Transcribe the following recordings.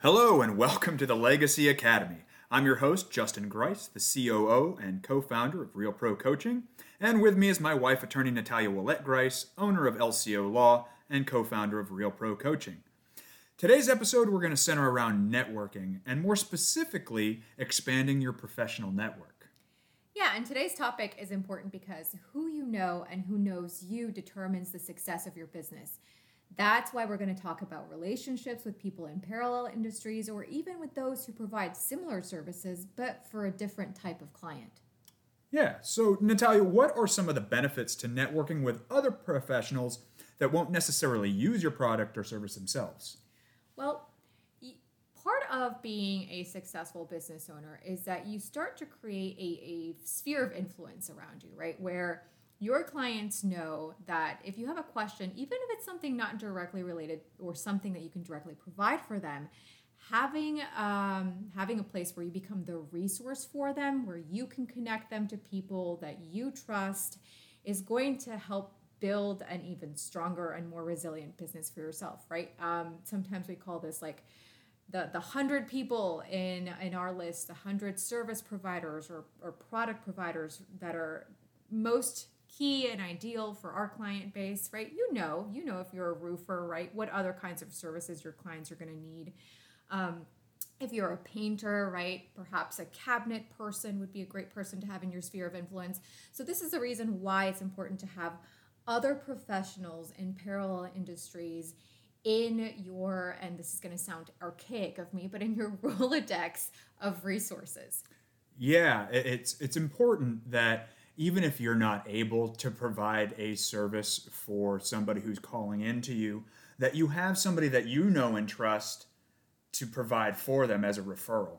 Hello and welcome to the Legacy Academy. I'm your host, Justin Grice, the COO and co founder of Real Pro Coaching. And with me is my wife, attorney Natalia Willette Grice, owner of LCO Law and co founder of Real Pro Coaching. Today's episode, we're going to center around networking and more specifically, expanding your professional network. Yeah, and today's topic is important because who you know and who knows you determines the success of your business. That's why we're going to talk about relationships with people in parallel industries or even with those who provide similar services but for a different type of client. Yeah, so Natalia, what are some of the benefits to networking with other professionals that won't necessarily use your product or service themselves? Well, part of being a successful business owner is that you start to create a, a sphere of influence around you, right? Where your clients know that if you have a question, even if it's something not directly related or something that you can directly provide for them, having um, having a place where you become the resource for them, where you can connect them to people that you trust, is going to help build an even stronger and more resilient business for yourself. Right? Um, sometimes we call this like the the hundred people in in our list, the hundred service providers or, or product providers that are most key and ideal for our client base, right? You know, you know if you're a roofer, right? What other kinds of services your clients are going to need. Um, if you're a painter, right? Perhaps a cabinet person would be a great person to have in your sphere of influence. So this is the reason why it's important to have other professionals in parallel industries in your and this is going to sound archaic of me but in your rolodex of resources yeah it's it's important that even if you're not able to provide a service for somebody who's calling in to you, that you have somebody that you know and trust to provide for them as a referral.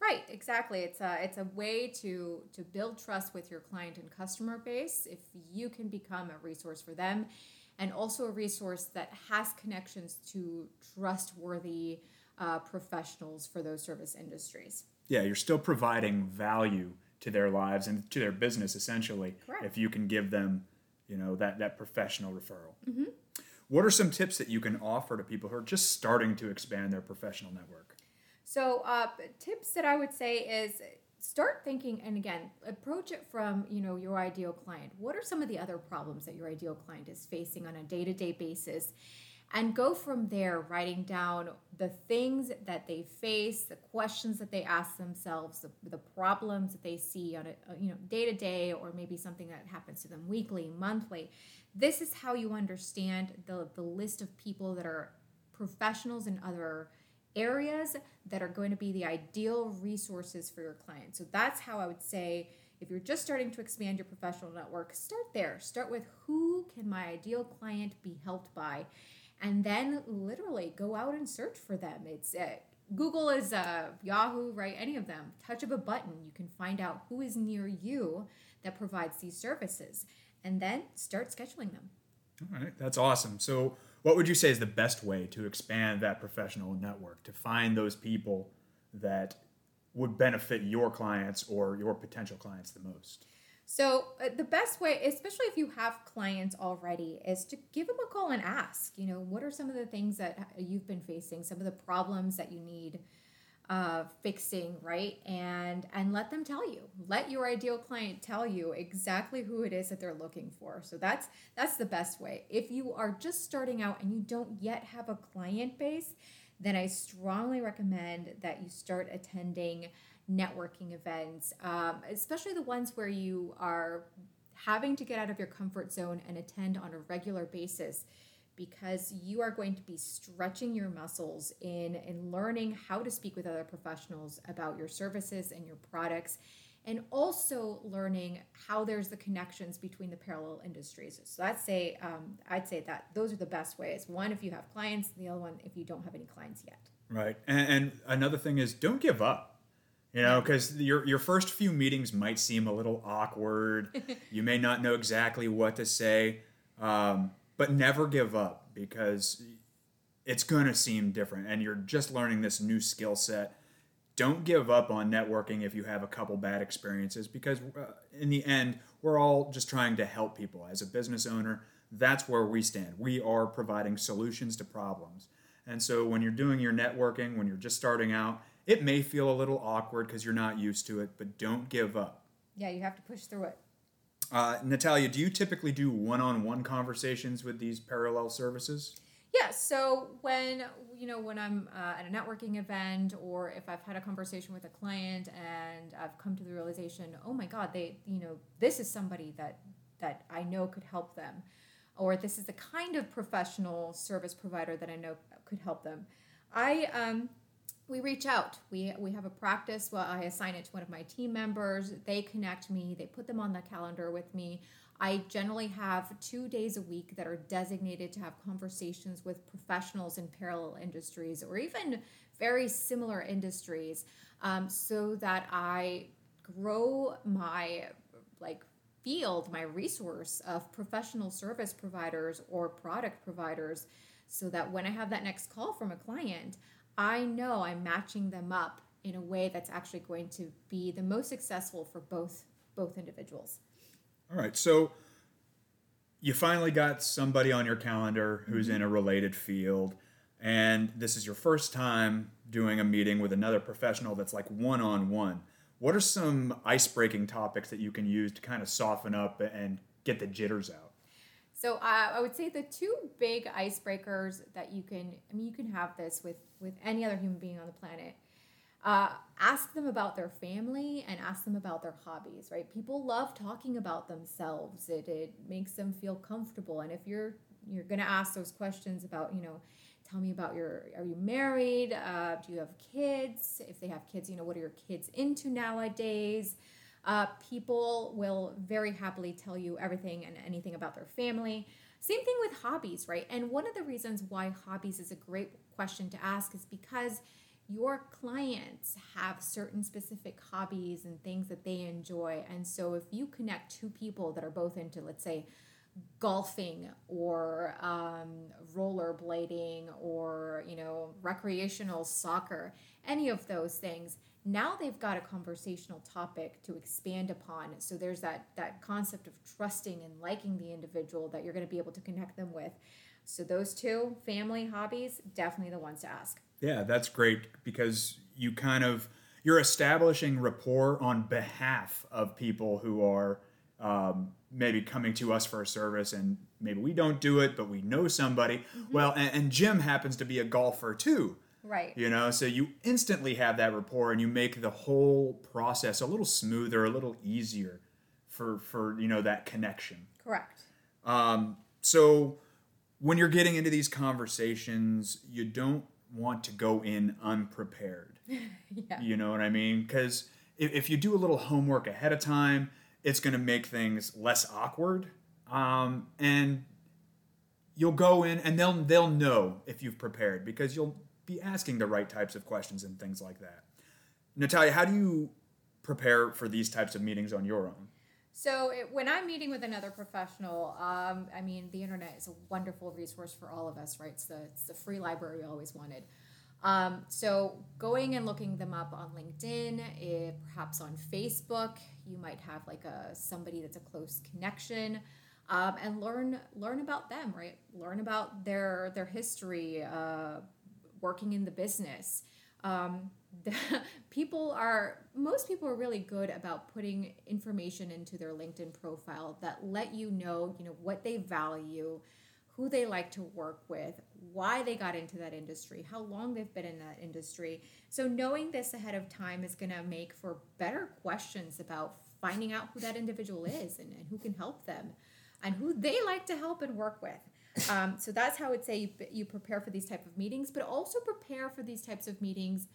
Right, exactly. It's a it's a way to to build trust with your client and customer base if you can become a resource for them and also a resource that has connections to trustworthy uh, professionals for those service industries. Yeah, you're still providing value to their lives and to their business essentially Correct. if you can give them you know that that professional referral mm-hmm. what are some tips that you can offer to people who are just starting to expand their professional network so uh, tips that i would say is start thinking and again approach it from you know your ideal client what are some of the other problems that your ideal client is facing on a day-to-day basis and go from there writing down the things that they face the questions that they ask themselves the, the problems that they see on a you know day to day or maybe something that happens to them weekly monthly. This is how you understand the, the list of people that are professionals in other areas that are going to be the ideal resources for your client so that's how i would say if you're just starting to expand your professional network start there. Start with who can my ideal client be helped by and then literally go out and search for them. It's uh, Google is uh, Yahoo, right? Any of them. Touch of a button, you can find out who is near you that provides these services, and then start scheduling them. All right, that's awesome. So, what would you say is the best way to expand that professional network to find those people that would benefit your clients or your potential clients the most? So uh, the best way, especially if you have clients already, is to give them a call and ask. You know, what are some of the things that you've been facing? Some of the problems that you need uh, fixing, right? And and let them tell you. Let your ideal client tell you exactly who it is that they're looking for. So that's that's the best way. If you are just starting out and you don't yet have a client base, then I strongly recommend that you start attending networking events, um, especially the ones where you are having to get out of your comfort zone and attend on a regular basis because you are going to be stretching your muscles in in learning how to speak with other professionals about your services and your products and also learning how there's the connections between the parallel industries. So i'd say um, i'd say that those are the best ways. One if you have clients the other one if you don't have any clients yet. Right. And, and another thing is don't give up you know, because your your first few meetings might seem a little awkward. you may not know exactly what to say, um, but never give up because it's going to seem different, and you're just learning this new skill set. Don't give up on networking if you have a couple bad experiences, because uh, in the end, we're all just trying to help people. As a business owner, that's where we stand. We are providing solutions to problems, And so when you're doing your networking, when you're just starting out, it may feel a little awkward because you're not used to it, but don't give up. Yeah, you have to push through it. Uh, Natalia, do you typically do one on one conversations with these parallel services? Yeah, so when you know when I'm uh, at a networking event or if I've had a conversation with a client and I've come to the realization, oh my God, they you know this is somebody that that I know could help them, or this is the kind of professional service provider that I know could help them. I um, we reach out. We we have a practice. where I assign it to one of my team members. They connect me. They put them on the calendar with me. I generally have two days a week that are designated to have conversations with professionals in parallel industries or even very similar industries um, so that I grow my like field, my resource of professional service providers or product providers so that when I have that next call from a client, I know I'm matching them up in a way that's actually going to be the most successful for both both individuals. All right. So you finally got somebody on your calendar who's in a mm-hmm. related field, and this is your first time doing a meeting with another professional that's like one on one. What are some ice breaking topics that you can use to kind of soften up and get the jitters out? So uh, I would say the two big icebreakers that you can, I mean, you can have this with with any other human being on the planet uh, ask them about their family and ask them about their hobbies right? People love talking about themselves. It, it makes them feel comfortable. And if you're you're going to ask those questions about you know tell me about your are you married? Uh, do you have kids? If they have kids you know what are your kids into nowadays uh, people will very happily tell you everything and anything about their family same thing with hobbies right and one of the reasons why hobbies is a great question to ask is because your clients have certain specific hobbies and things that they enjoy. And so if you connect two people that are both into, let's say, golfing or um, rollerblading or you know recreational soccer any of those things. Now they've got a conversational topic to expand upon. So there's that that concept of trusting and liking the individual that you're going to be able to connect them with. So those two family hobbies definitely the ones to ask. Yeah, that's great because you kind of you're establishing rapport on behalf of people who are um, maybe coming to us for a service and maybe we don't do it, but we know somebody. Mm-hmm. Well, and, and Jim happens to be a golfer too. Right. You know, so you instantly have that rapport and you make the whole process a little smoother, a little easier for for you know that connection. Correct. Um, so when you're getting into these conversations, you don't want to go in unprepared. yeah. You know what I mean? Because if, if you do a little homework ahead of time, it's going to make things less awkward. Um, and you'll go in and they'll they'll know if you've prepared because you'll be asking the right types of questions and things like that. Natalia, how do you prepare for these types of meetings on your own? So it, when I'm meeting with another professional, um, I mean, the internet is a wonderful resource for all of us, right? It's the, it's the free library we always wanted. Um, so going and looking them up on LinkedIn, eh, perhaps on Facebook, you might have like a somebody that's a close connection, um, and learn learn about them, right? Learn about their their history, uh, working in the business. Um, the, people are most people are really good about putting information into their linkedin profile that let you know you know what they value who they like to work with why they got into that industry how long they've been in that industry. So knowing this ahead of time is going to make for better questions about finding out who that individual is and, and who can help them and who they like to help and work with. Um, so that's how i would say you, you prepare for these type of meetings but also prepare for these types of meetings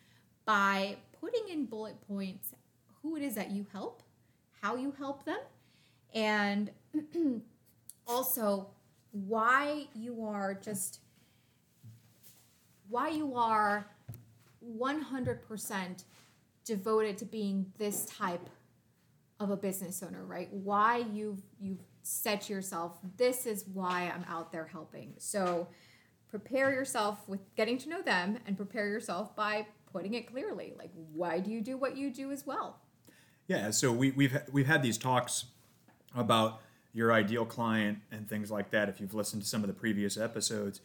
by putting in bullet points who it is that you help, how you help them, and also why you are just why you are 100% devoted to being this type of a business owner, right? Why you've you've said to yourself, this is why I'm out there helping. So prepare yourself with getting to know them and prepare yourself by putting it clearly. Like, why do you do what you do as well? Yeah, so we, we've we've had these talks about your ideal client and things like that. If you've listened to some of the previous episodes,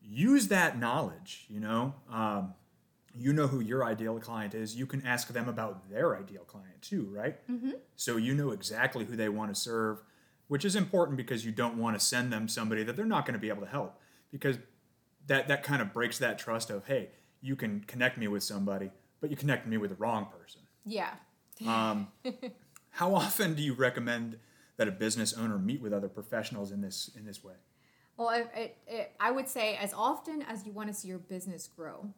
use that knowledge. You know, um, you know who your ideal client is. You can ask them about their ideal client too, right? Mm-hmm. So you know exactly who they want to serve, which is important because you don't want to send them somebody that they're not going to be able to help because that that kind of breaks that trust of hey, you can connect me with somebody, but you connect me with the wrong person. Yeah. Um, how often do you recommend that a business owner meet with other professionals in this in this way? Well, it, it, I would say as often as you want to see your business grow.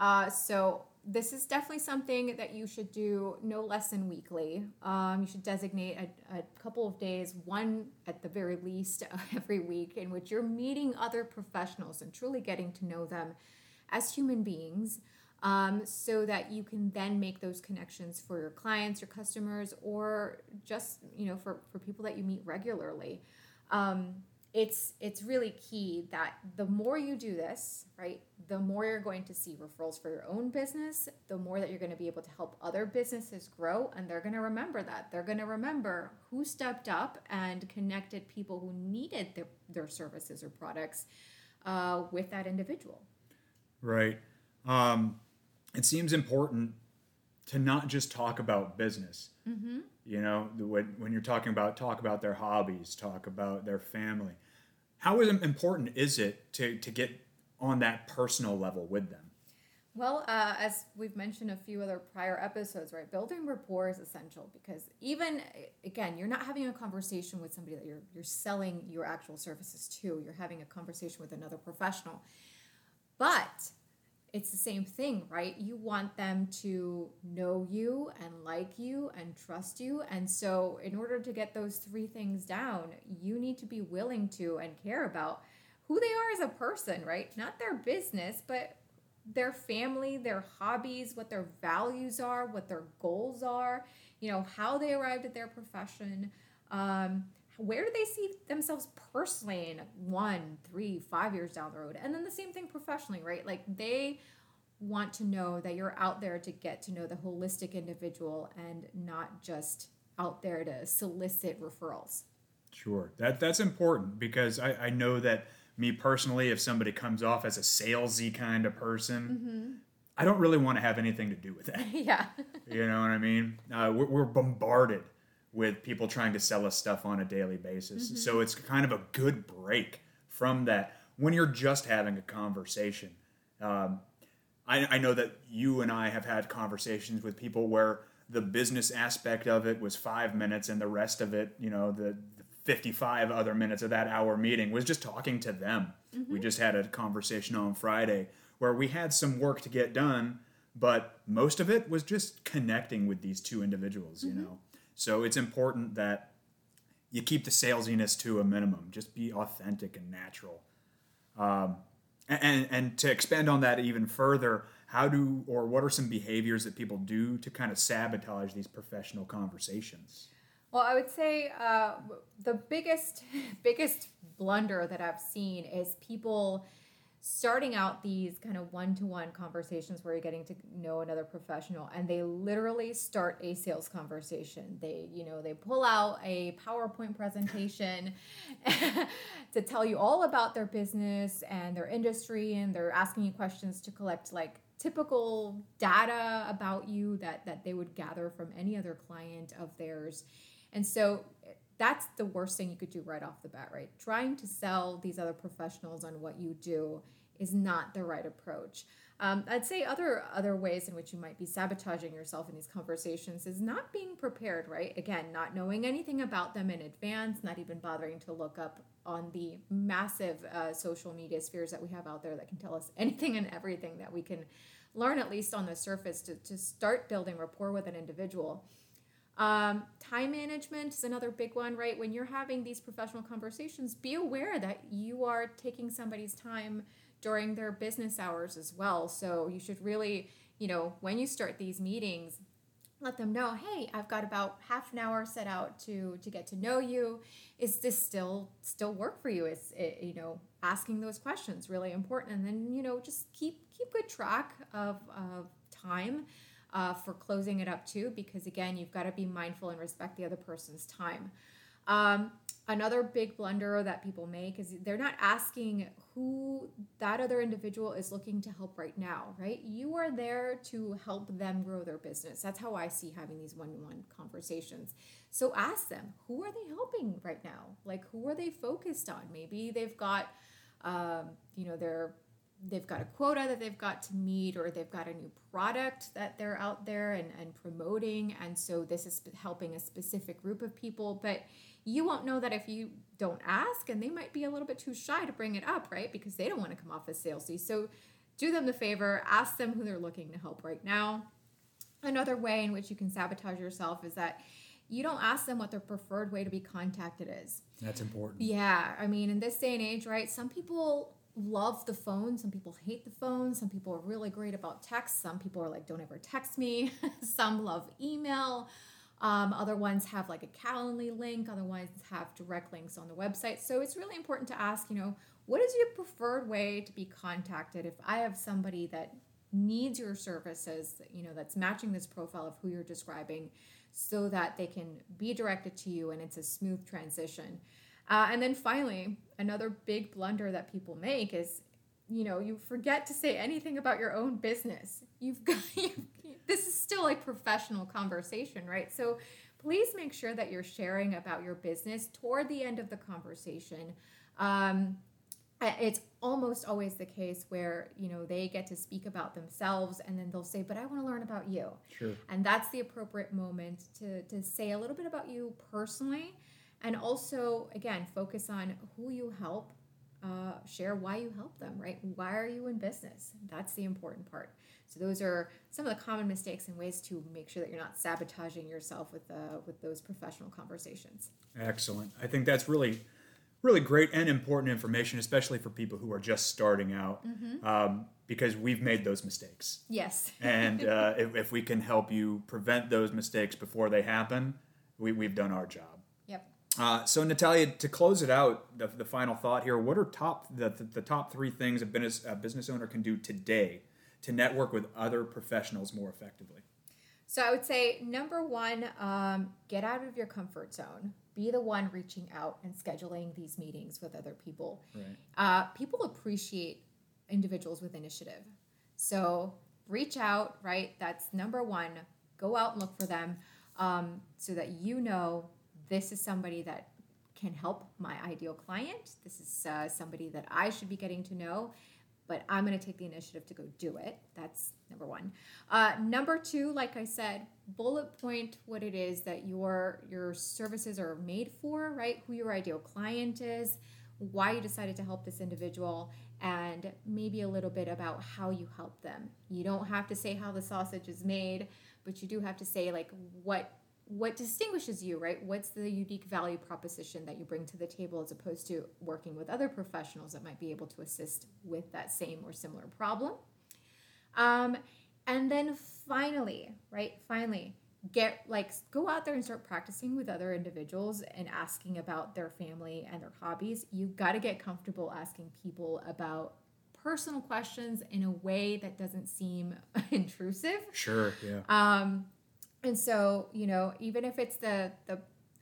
Uh, so this is definitely something that you should do no less than weekly. Um, you should designate a, a, couple of days, one at the very least every week, in which you're meeting other professionals and truly getting to know them as human beings. Um, so that you can then make those connections for your clients, your customers, or just you know for, for people that you meet regularly. Um, it's it's really key that the more you do this right the more you're going to see referrals for your own business the more that you're going to be able to help other businesses grow and they're going to remember that. They're going to remember who stepped up and connected people who needed their, their services or products uh, with that individual. Right. Um, it seems important to not just talk about business mm-hmm. you know when, when you're talking about talk about their hobbies talk about their family how important is it to, to get on that personal level with them? Well, uh, as we've mentioned a few other prior episodes, right, building rapport is essential because even again, you're not having a conversation with somebody that you're you're selling your actual services to. You're having a conversation with another professional, but it's the same thing, right? You want them to know you and like you and trust you. And so, in order to get those three things down, you need to be willing to and care about who they are as a person, right? Not their business, but their family, their hobbies, what their values are, what their goals are, you know, how they arrived at their profession. Um, where do they see themselves personally in one, three, five years down the road? And then the same thing professionally, right? Like they want to know that you're out there to get to know the holistic individual and not just out there to solicit referrals. Sure. That that's important because I, I know that me personally, if somebody comes off as a salesy kind of person, mm-hmm. I don't really want to have anything to do with that. yeah. you know what I mean? Uh, we're, we're bombarded with people trying to sell us stuff on a daily basis. Mm-hmm. So it's kind of a good break from that when you're just having a conversation. Um, I, I know that you and I have had conversations with people where the business aspect of it was five minutes and the rest of it, you know, the, the 55 other minutes of that hour meeting was just talking to them. Mm-hmm. We just had a conversation on Friday where we had some work to get done, but most of it was just connecting with these two individuals, mm-hmm. you know. So it's important that you keep the salesiness to a minimum. Just be authentic and natural. Um, and, and to expand on that even further, how do or what are some behaviors that people do to kind of sabotage these professional conversations? Well, I would say uh, the biggest biggest blunder that I've seen is people starting out these kind of one-to-one conversations where you're getting to know another professional and they literally start a sales conversation. They you know they pull out a powerpoint presentation to tell you all about their business and their industry and they're asking you questions to collect like typical data about you that that they would gather from any other client of theirs. And so that's the worst thing you could do right off the bat, right? Trying to sell these other professionals on what you do is not the right approach. Um, I'd say other other ways in which you might be sabotaging yourself in these conversations is not being prepared, right? Again, not knowing anything about them in advance, not even bothering to look up on the massive uh, social media spheres that we have out there that can tell us anything and everything that we can learn at least on the surface to, to start building rapport with an individual. Um, time management is another big one, right? When you're having these professional conversations, be aware that you are taking somebody's time during their business hours as well. So you should really, you know, when you start these meetings, let them know, hey, I've got about half an hour set out to to get to know you. Is this still still work for you? Is it, you know asking those questions really important, and then you know just keep keep good track of of time uh, for closing it up too, because again, you've got to be mindful and respect the other person's time. Um, another big blunder that people make is they're not asking who that other individual is looking to help right now, right? You are there to help them grow their business. That's how I see having these one on one conversations. So ask them, who are they helping right now? Like, who are they focused on? Maybe they've got, um, you know, they're they've got a quota that they've got to meet or they've got a new product that they're out there and, and promoting and so this is helping a specific group of people. But you won't know that if you don't ask and they might be a little bit too shy to bring it up right? Because they don't want to come off as salesy. So do them the favor ask them who they're looking to help right now. Another way in which you can sabotage yourself is that you don't ask them what their preferred way to be contacted is. That's important. Yeah i mean in this day and age right some people love the phone. Some people hate the phone. Some people are really great about text. Some people are like, don't ever text me. Some love email. Um, other ones have like a Calendly link. Other ones have direct links on the website. So it's really important to ask, you know, what is your preferred way to be contacted? If I have somebody that needs your services, you know, that's matching this profile of who you're describing so that they can be directed to you and it's a smooth transition. Uh, and then finally, another big blunder that people make is, you know, you forget to say anything about your own business. You've got you, this is still a professional conversation, right? So please make sure that you're sharing about your business toward the end of the conversation. Um, it's almost always the case where you know they get to speak about themselves and then they'll say but i want to learn about you sure and that's the appropriate moment to, to say a little bit about you personally and also again focus on who you help uh, share why you help them right? Why are you in business? That's the important part. So those are some of the common mistakes and ways to make sure that you're not sabotaging yourself with uh, with those professional conversations. Excellent. I think that's really really great and important information especially for people who are just starting out mm-hmm. um, because we've made those mistakes. Yes. And uh, if, if we can help you prevent those mistakes before they happen we, we've done our job uh, so Natalia, to close it out, the, the final thought here: What are top the, the, the top three things a business a business owner can do today to network with other professionals more effectively? So I would say number one, um, get out of your comfort zone. Be the one reaching out and scheduling these meetings with other people. Right. Uh, people appreciate individuals with initiative. So reach out, right? That's number one. Go out and look for them um, so that you know this is somebody that can help my ideal client. This is uh, somebody that I should be getting to know, but I'm going to take the initiative to go do it. That's number one. Uh, number two, like I said, bullet point what it is that your your services are made for, right? Who your ideal client is, why you decided to help this individual, and maybe a little bit about how you help them. You don't have to say how the sausage is made, but you do have to say like what what distinguishes you, right? What's the unique value proposition that you bring to the table as opposed to working with other professionals that might be able to assist with that same or similar problem? Um, and then finally, right? Finally, get like go out there and start practicing with other individuals and asking about their family and their hobbies. You've got to get comfortable asking people about personal questions in a way that doesn't seem intrusive. Sure, yeah. Um, and so you know even if it's the the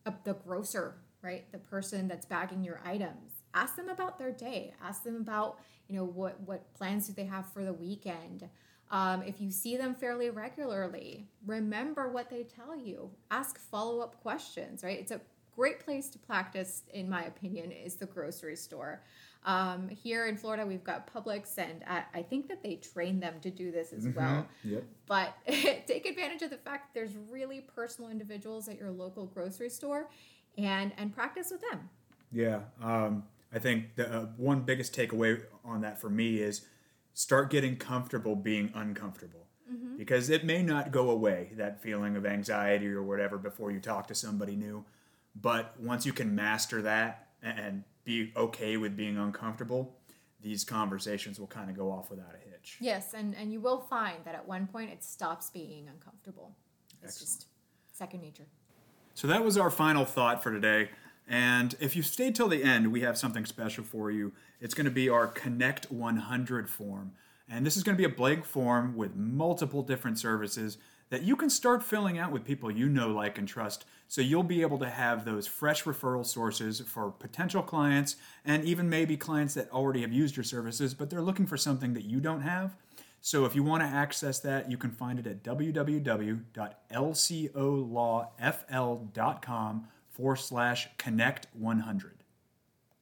uh, the grocer right the person that's bagging your items ask them about their day. Ask them about you know what what plans do they have for the weekend. Um, if you see them fairly regularly remember what they tell you. Ask follow-up questions right? It's a great place to practice in my opinion is the grocery store um, here in Florida, we've got Publix, and I, I, think that they train them to do this as mm-hmm. well. Yep. But take advantage of the fact that there's really personal individuals at your local grocery store, and and practice with them. Yeah, um, I think the uh, one biggest takeaway on that for me is start getting comfortable being uncomfortable. Mm-hmm. Because it may not go away, that feeling of anxiety or whatever, before you talk to somebody new. But once you can master that and be okay with being uncomfortable, these conversations will kind of go off without a hitch. Yes, and, and you will find that at one point it stops being uncomfortable. It's Excellent. just second nature. So that was our final thought for today. And if you stayed till the end, we have something special for you. It's going to be our Connect 100 form. And this is going to be a blank form with multiple different services that you can start filling out with people you know, like, and trust. So you'll be able to have those fresh referral sources for potential clients and even maybe clients that already have used your services, but they're looking for something that you don't have. So if you want to access that, you can find it at www.lcolawfl.com forward slash connect 100.